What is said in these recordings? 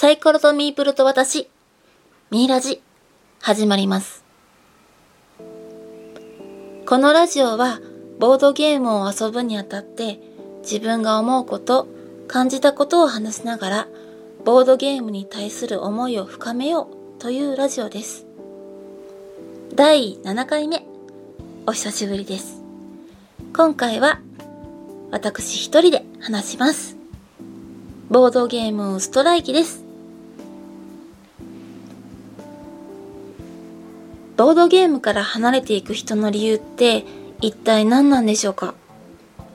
サイコロとミープルと私、ミイラジ、始まります。このラジオは、ボードゲームを遊ぶにあたって、自分が思うこと、感じたことを話しながら、ボードゲームに対する思いを深めようというラジオです。第7回目、お久しぶりです。今回は、私一人で話します。ボードゲームストライキです。ボードゲームから離れていく人の理由って一体何なんでしょうか？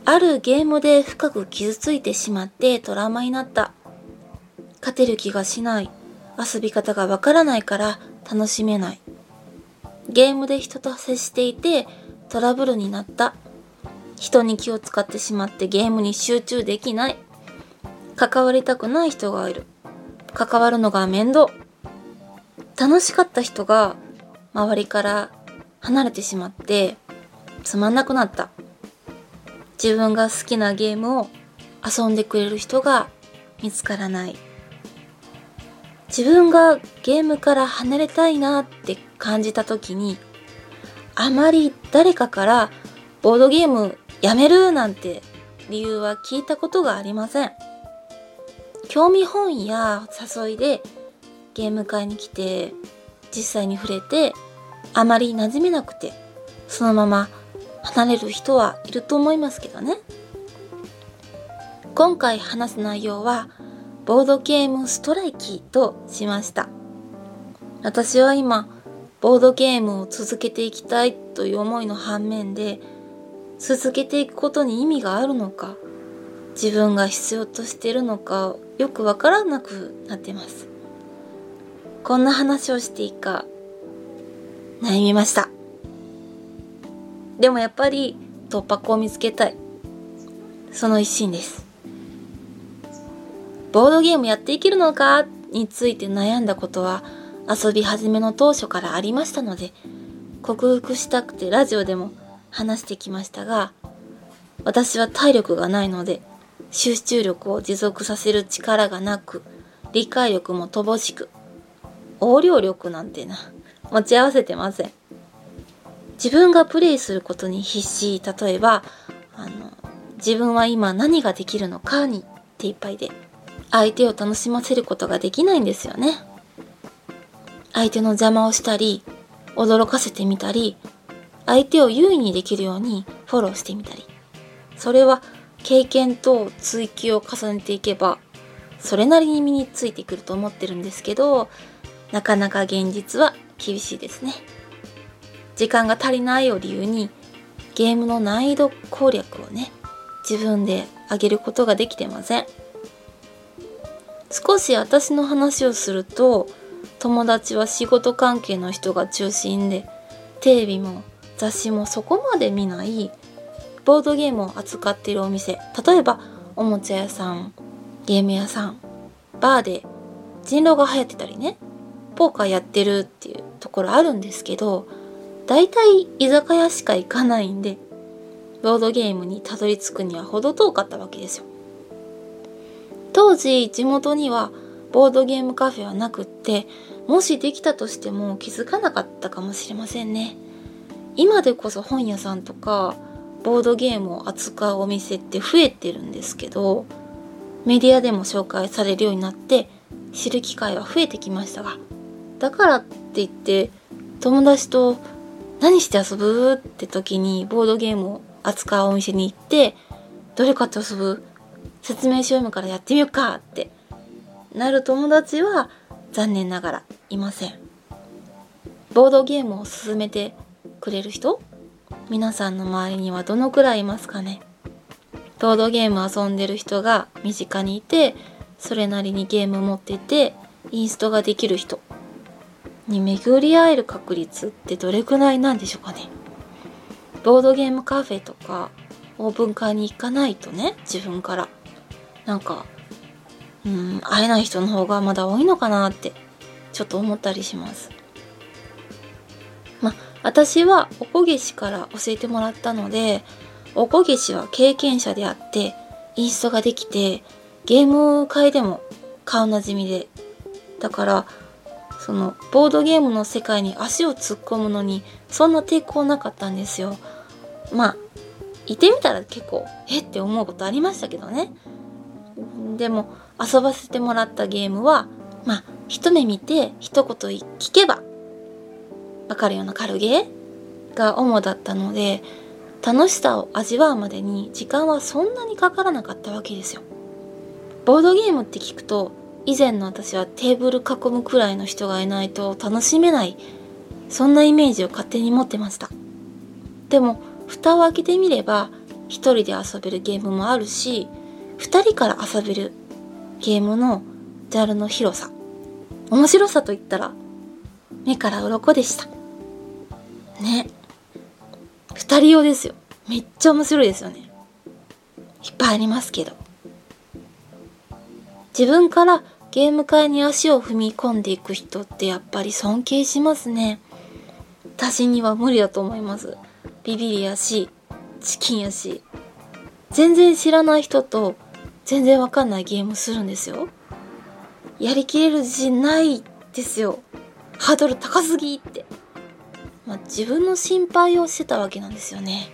あるゲームで深く傷ついてしまってトラウマになった。勝てる気がしない。遊び方がわからないから楽しめない。ゲームで人と接していてトラブルになった。人に気を使ってしまってゲームに集中できない。関わりたくない人がいる。関わるのが面倒。楽しかった人が周りから離れてしまってつまんなくなった。自分が好きなゲームを遊んでくれる人が見つからない。自分がゲームから離れたいなって感じた時にあまり誰かからボードゲームやめるなんて理由は聞いたことがありません。興味本位や誘いでゲーム会に来て実際に触れてあまり馴染めなくてそのまま離れる人はいると思いますけどね。今回話す内容はボードゲームストライキとしました。私は今ボードゲームを続けていきたいという思いの反面で続けていくことに意味があるのか自分が必要としているのかよくわからなくなってます。こんな話をしていいか悩みました。でもやっぱり突破口を見つけたい。その一心です。ボードゲームやっていけるのか？について悩んだことは遊び始めの当初からありましたので克服したくてラジオでも話してきましたが私は体力がないので集中力を持続させる力がなく理解力も乏しく応用力なんてな。持ち合わせてません。自分がプレイすることに必死。例えばあの自分は今何ができるのかに手一杯で相手を楽しませることができないんですよね。相手の邪魔をしたり驚かせてみたり相手を優位にできるようにフォローしてみたり。それは経験と追求を重ねていけばそれなりに身についてくると思ってるんですけどなかなか現実は厳しいですね。時間が足りないを理由にゲームの難易度攻略をね自分で上げることができてません。少し私の話をすると友達は仕事関係の人が中心でテレビも雑誌もそこまで見ないボードゲームを扱っているお店例えばおもちゃ屋さんゲーム屋さんバーで人狼が流行ってたりねポーカーやってるっていうところあるんですけど大体居酒屋しか行かないんでボードゲームにたどり着くには程遠かったわけですよ。当時地元にはボードゲームカフェはなくってもしできたとしても気づかなかったかもしれませんね。今でこそ本屋さんとかボードゲームを扱うお店って増えてるんですけどメディアでも紹介されるようになって知る機会は増えてきましたがだからっって言って友達と何して遊ぶ？って時にボードゲームを扱うお店に行ってどれ買って遊ぶ？説明書読むからやってみようか！ってなる友達は残念ながらいません。ボードゲームを勧めてくれる人？皆さんの周りにはどのくらいいますかね？ボードゲーム遊んでる人が身近にいてそれなりにゲーム持っててインストができる人。に巡り合える確率ってどれくらいなんでしょうかね。ボードゲームカフェとかオープン会に行かないとね自分から。なんかうん会えない人の方がまだ多いのかなってちょっと思ったりします。ま私はおこげしから教えてもらったのでおこげしは経験者であってインストができてゲーム会でも顔なじみでだからそのボードゲームの世界に足を突っ込むのにそんな抵抗なかったんですよ。まあいてみたら結構えって思うことありましたけどね。でも遊ばせてもらったゲームはまあ一目見て一言聞けばわかるような軽ゲーが主だったので楽しさを味わうまでに時間はそんなにかからなかったわけですよ。ボードゲームって聞くと以前の私はテーブル囲むくらいの人がいないと楽しめないそんなイメージを勝手に持ってました。でも蓋を開けてみれば一人で遊べるゲームもあるし二人から遊べるゲームのジャルの広さ面白さといったら目から鱗でした。ね。二人用ですよ。めっちゃ面白いですよね。いっぱいありますけど。自分からゲーム界に足を踏み込んでいく人ってやっぱり尊敬しますね。私には無理だと思います。ビビりやしチキンやし。全然知らない人と全然わかんないゲームするんですよ。やりきれる自信ないですよ。ハードル高すぎって、まあ、自分の心配をしてたわけなんですよね。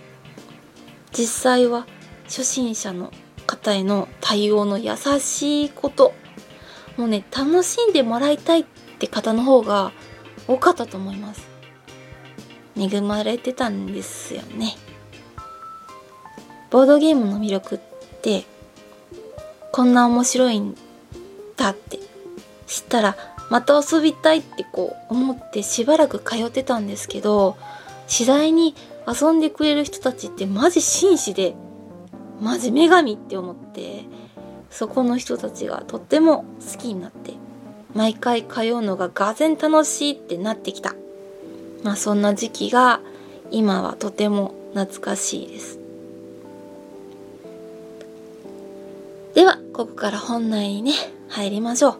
実際は初心者の方への対応の優しいこと。もうね楽しんでもらいたいって方の方が多かったと思います。恵まれてたんですよね。ボードゲームの魅力ってこんな面白いんだって知ったらまた遊びたいってこう思ってしばらく通ってたんですけど次第に遊んでくれる人たちってマジ紳士でマジ女神って思ってそこの人たちがとっても好きになって毎回通うのががぜ楽しいってなってきた。まあそんな時期が今はとても懐かしいです。ではここから本題にね入りましょう。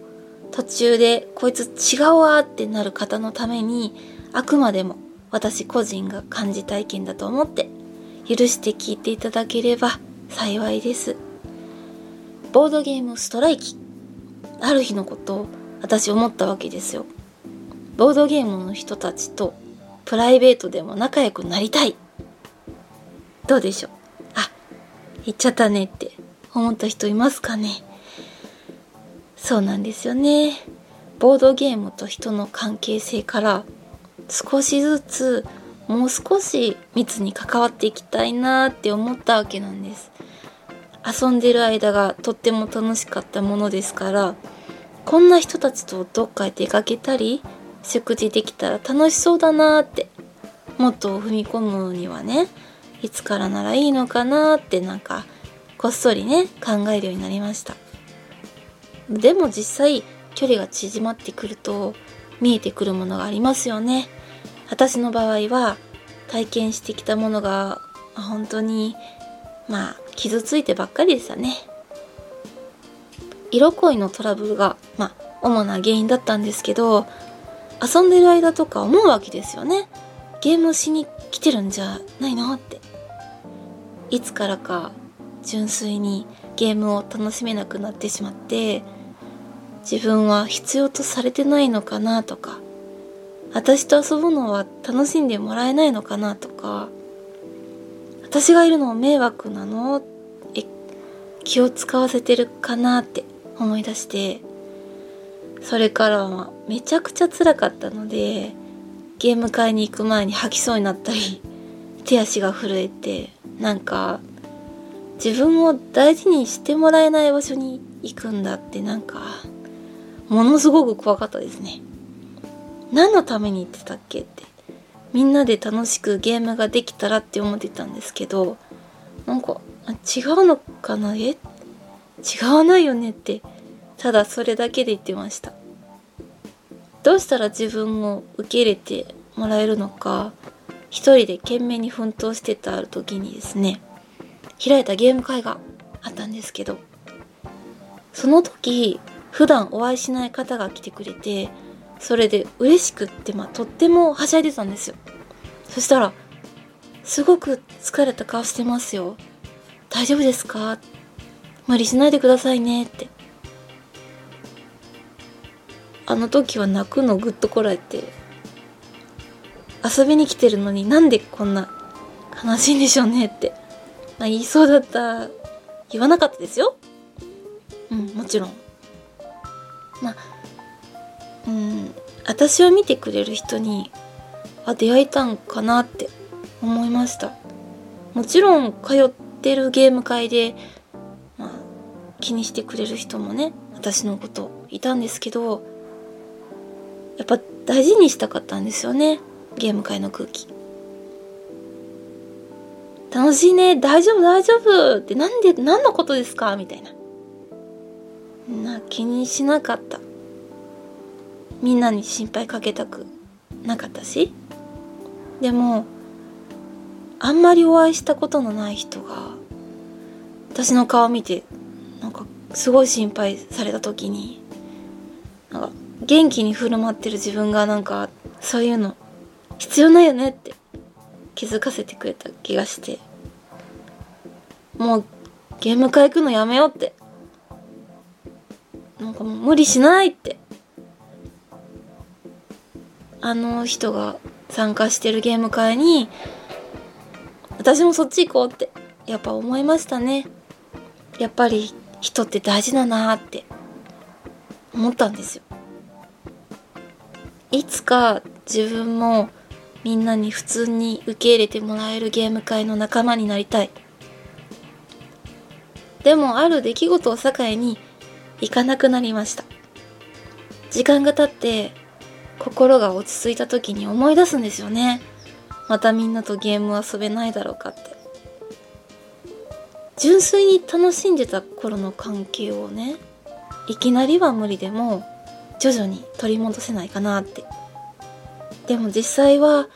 途中でこいつ違うわってなる方のためにあくまでも私個人が感じた意見だと思って許して聞いていただければ幸いです。ボードゲームストライキ。ある日のことを私思ったわけですよ。ボードゲームの人たちとプライベートでも仲良くなりたい。どうでしょう？あ言っちゃったねって思った人いますかね？そうなんですよね。ボードゲームと人の関係性から少しずつもう少し密に関わっていきたいなって思ったわけなんです。遊んでる間がとっても楽しかったものですからこんな人たちとどっかへ出かけたり食事できたら楽しそうだなってもっと踏み込むにはねいつからならいいのかなってなんかこっそりね考えるようになりました。でも実際距離が縮まってくると見えてくるものがありますよね。私の場合は体験してきたものが本当にまあ傷ついてばっかりでしたね。色恋のトラブルがまあ主な原因だったんですけど遊んでる間とか思うわけですよね。ゲームしに来てるんじゃないのって。いつからか純粋にゲームを楽しめなくなってしまって自分は必要とされてないのかなとか私と遊ぶのは楽しんでもらえないのかなとか私がいるの迷惑なの？え気を使わせてるかなって思い出して。それからはめちゃくちゃ辛かったのでゲーム会に行く前に吐きそうになったり 手足が震えてなんか自分を大事にしてもらえない場所に行くんだってなんかものすごく怖かったですね。何のために行ってたっけって。みんなで楽しくゲームができたらって思ってたんですけどなんか違うのかな？え？違わないよねってただそれだけで言ってました。どうしたら自分を受け入れてもらえるのか一人で懸命に奮闘してた時にですね開いたゲーム会があったんですけどその時普段お会いしない方が来てくれてそれで嬉しくって、まあ、とってもはしゃいでたんですよ。そしたら「すごく疲れた顔してますよ。大丈夫ですか?」無理しないでくださいねって。あの時は泣くのぐっとこらえて遊びに来てるのになんでこんな悲しいんでしょうねって、まあ、言いそうだった言わなかったですよ。うんもちろん。まあうん私を見てくれる人にあ出会えたんかなって思いました。もちろん通ってるゲーム会で、まあ、気にしてくれる人もね私のこといたんですけどやっぱ大事にしたかったんですよねゲーム界の空気。楽しいね大丈夫大丈夫ってなんで何のことですか？みたいな。な気にしなかった。みんなに心配かけたくなかったしでもあんまりお会いしたことのない人が私の顔見てなんかすごい心配された時になんか元気に振る舞ってる自分がなんかそういうの必要ないよねって気づかせてくれた気がしてもうゲーム会行くのやめようってなんかもう無理しないってあの人が参加してるゲーム会に私もそっち行こうってやっぱ思いましたね。やっぱり人って大事だなって思ったんですよ。いつか自分もみんなに普通に受け入れてもらえるゲーム会の仲間になりたい。でもある出来事を境に行かなくなりました。時間が経って心が落ち着いた時に思い出すんですよね。またみんなとゲーム遊べないだろうかって。純粋に楽しんでた頃の関係をねいきなりは無理でも徐々に取り戻せないかなって。でも実際は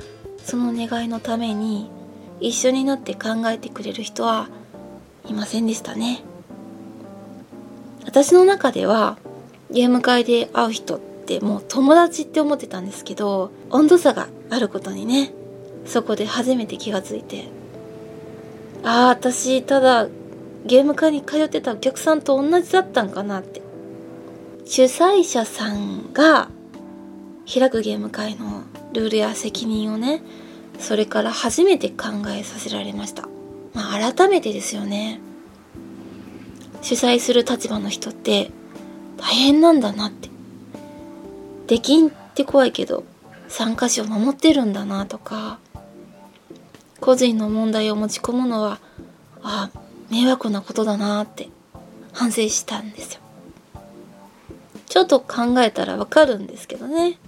その願いのために一緒になって考えてくれる人はいませんでしたね。私の中ではゲーム会で会う人ってってもう友達って思ってたんですけど温度差があることにねそこで初めて気がついて。ああ私ただゲーム会に通ってたお客さんと同じだったんかなって。主催者さんが開くゲーム会のルールや責任をねそれから初めて考えさせられました、まあ、改めてですよね。主催する立場の人って大変なんだなって。できんって怖いけど参加者を守ってるんだなとか個人の問題を持ち込むのはあ迷惑なことだなって反省したんですよ。ちょっと考えたらわかるんですけどね。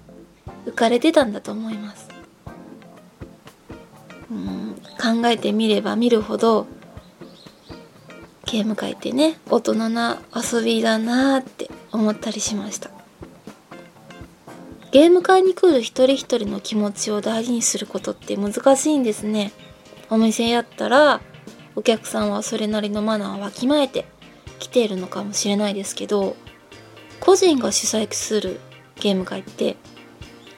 浮かれてたんだと思います。うん考えてみれば見るほどゲーム界ってね大人な遊びだなって思ったりしました。ゲーム会に来る一人一人の気持ちを大事にすることって難しいんですね。お店やったらお客さんはそれなりのマナーをわきまえて来ているのかもしれないですけど個人が主催するゲーム会って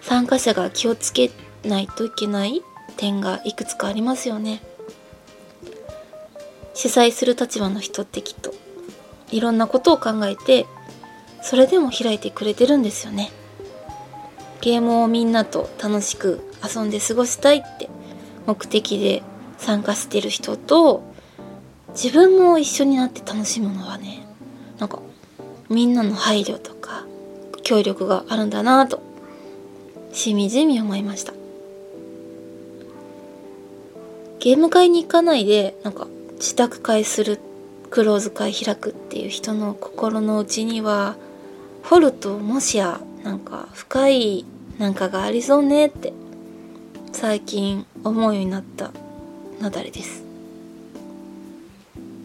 参加者が気をつけないといけない点がいくつかありますよね。主催する立場の人ってきっといろんなことを考えてそれでも開いてくれてるんですよね。ゲームをみんなと楽しく遊んで過ごしたいって目的で参加してる人と自分も一緒になって楽しむのはねなんかみんなの配慮とか協力があるんだなとしみじみ思いました。ゲーム会に行かないでなんか自宅会するクローズ会開くっていう人の心の内には掘るともしやなんか深いなんかがありそうねって最近思うようになったなだれです。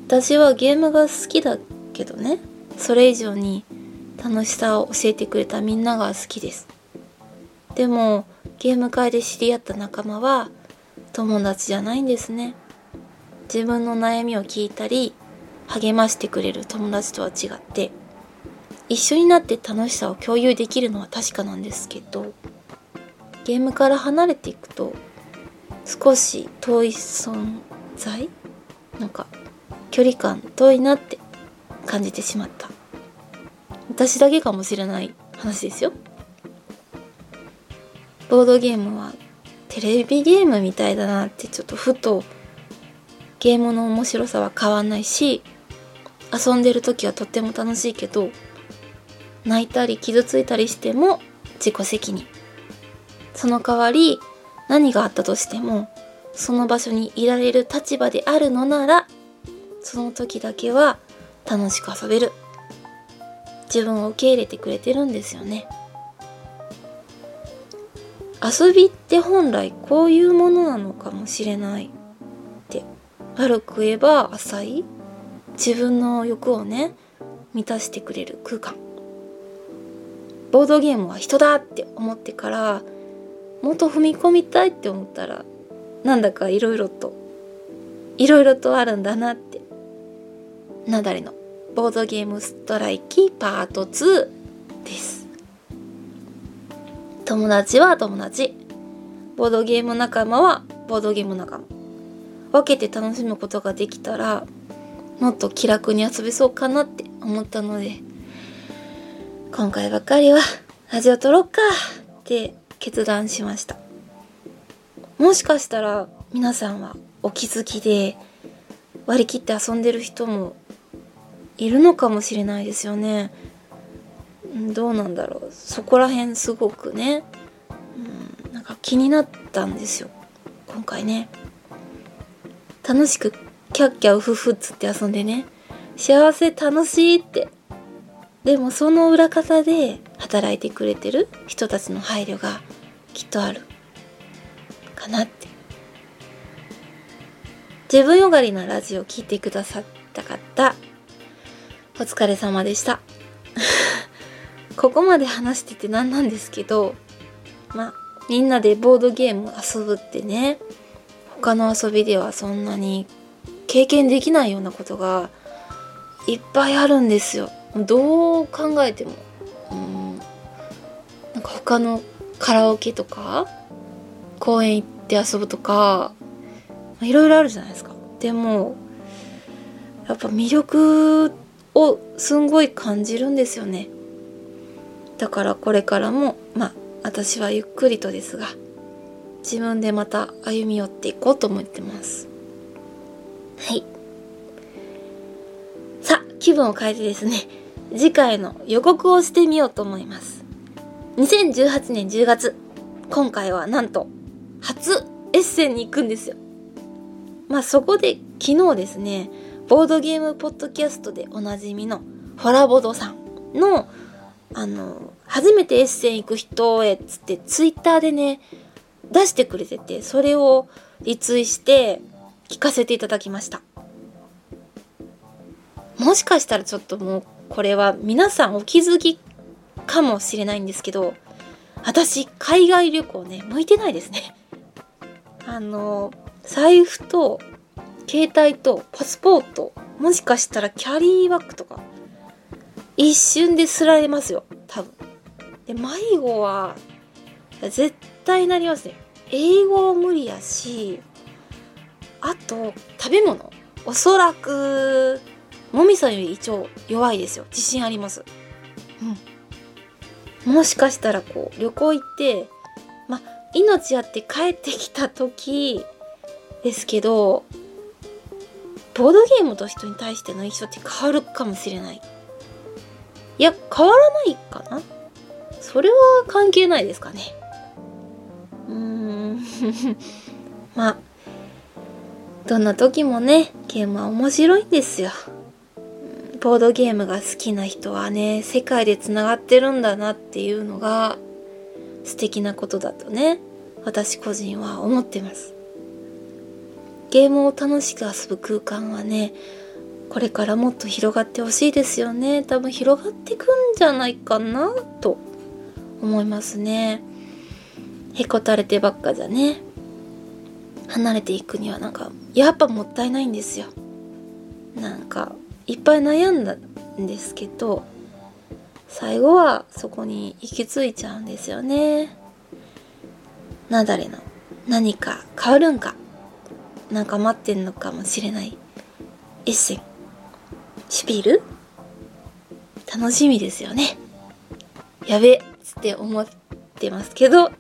私はゲームが好きだけどねそれ以上に楽しさを教えてくれたみんなが好きです。でもゲーム会で知り合った仲間は友達じゃないんですね。自分の悩みを聞いたり励ましてくれる友達とは違って一緒になって楽しさを共有できるのは確かなんですけどゲームから離れていくと少し遠い存在なんか距離感遠いなって感じてしまった。私だけかもしれない話ですよ。ボードゲームはテレビゲームみたいだなってちょっとふとゲームの面白さは変わんないし遊んでる時はとっても楽しいけど泣いたり傷ついたりしても自己責任。その代わり何があったとしてもその場所にいられる立場であるのならその時だけは楽しく遊べる。自分を受け入れてくれてるんですよね。遊びって本来こういうものなのかもしれない。って悪く言えば浅い。自分の欲をね満たしてくれる空間。ボードゲームは人だって思ってからもっと踏み込みたいって思ったらなんだかいろいろといろいろとあるんだなって。なだれのボードゲームストライキパート2です。友達は友達。ボードゲーム仲間はボードゲーム仲間。分けて楽しむことができたらもっと気楽に遊べそうかなって思ったので今回ばっかりはラジオ撮ろっかって決断しました。もしかしたら皆さんはお気づきで割り切って遊んでる人もいるのかもしれないですよね。どうなんだろう。そこら辺すごくね、うん、なんか気になったんですよ。今回ね。楽しくキャッキャウフフっつって遊んでね。幸せ楽しいって。でもその裏方で働いてくれてる人たちの配慮がきっとある。かなって。自分よがりなラジオを聴いてくださった方。お疲れ様でした。ここまで話してて何なんですけどまあみんなでボードゲーム遊ぶってね他の遊びではそんなに経験できないようなことがいっぱいあるんですよ。どう考えても。うん。なんか他のカラオケとか公園行って遊ぶとかいろいろあるじゃないですか。でもやっぱ魅力をすんごい感じるんですよね。だからこれからもまあ私はゆっくりとですが自分でまた歩み寄っていこうと思ってます。はい。さあ気分を変えてですね次回の予告をしてみようと思います。2018年10月今回はなんと初エッセンに行くんですよ。まあそこで昨日ですねボードゲームポッドキャストでおなじみのホラボドさんのあの初めてエッセン行く人へっつってツイッターでね出してくれててそれをリツイして聞かせていただきました。もしかしたらちょっともうこれは皆さんお気づきかもしれないんですけど私海外旅行ね向いてないですね。あの財布と携帯とパスポートもしかしたらキャリーバッグとか一瞬ですられますよ多分。で迷子は絶対なりますね。英語無理やしあと食べ物。おそらくもみさんより一応弱いですよ。自信あります。うん。もしかしたらこう旅行行ってま命あって帰ってきた時ですけどボードゲームと人に対しての印象って変わるかもしれない。いや変わらないかな？それは関係ないですかね。うーん。まあどんな時もねゲームは面白いんですよ。ボードゲームが好きな人はね世界でつながってるんだなっていうのが素敵なことだとね私個人は思ってます。ゲームを楽しく遊ぶ空間はねこれからもっと広がってほしいですよね。多分広がってくんじゃないかなと思いますね。へこたれてばっかじゃね。離れていくにはなんかやっぱもったいないんですよ。なんかいっぱい悩んだんですけど最後はそこに行き着いちゃうんですよねなだれの何か変わるんかなんか待ってんのかもしれないエッセンシュピール？楽しみですよねやべっつって思ってますけど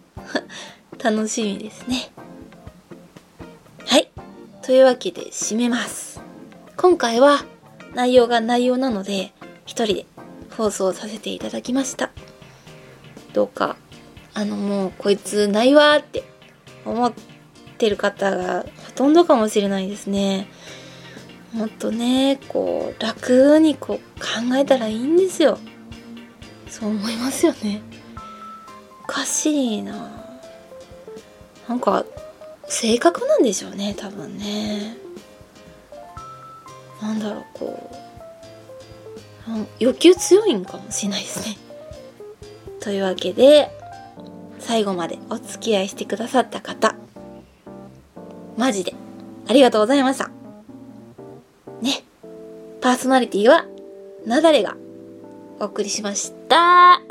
楽しみですね。はい。というわけで締めます。今回は内容が内容なので一人で放送させていただきました。どうか、あのもうこいつないわって思ってる方がほとんどかもしれないですね。もっとね、こう楽にこう考えたらいいんですよ。そう思いますよね。おかしいななんか性格なんでしょうね多分ねなんだろうこう欲求強いんかもしれないですね というわけで最後までお付き合いしてくださった方マジでありがとうございましたねパーソナリティはなだれがお送りしました。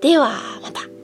では、また。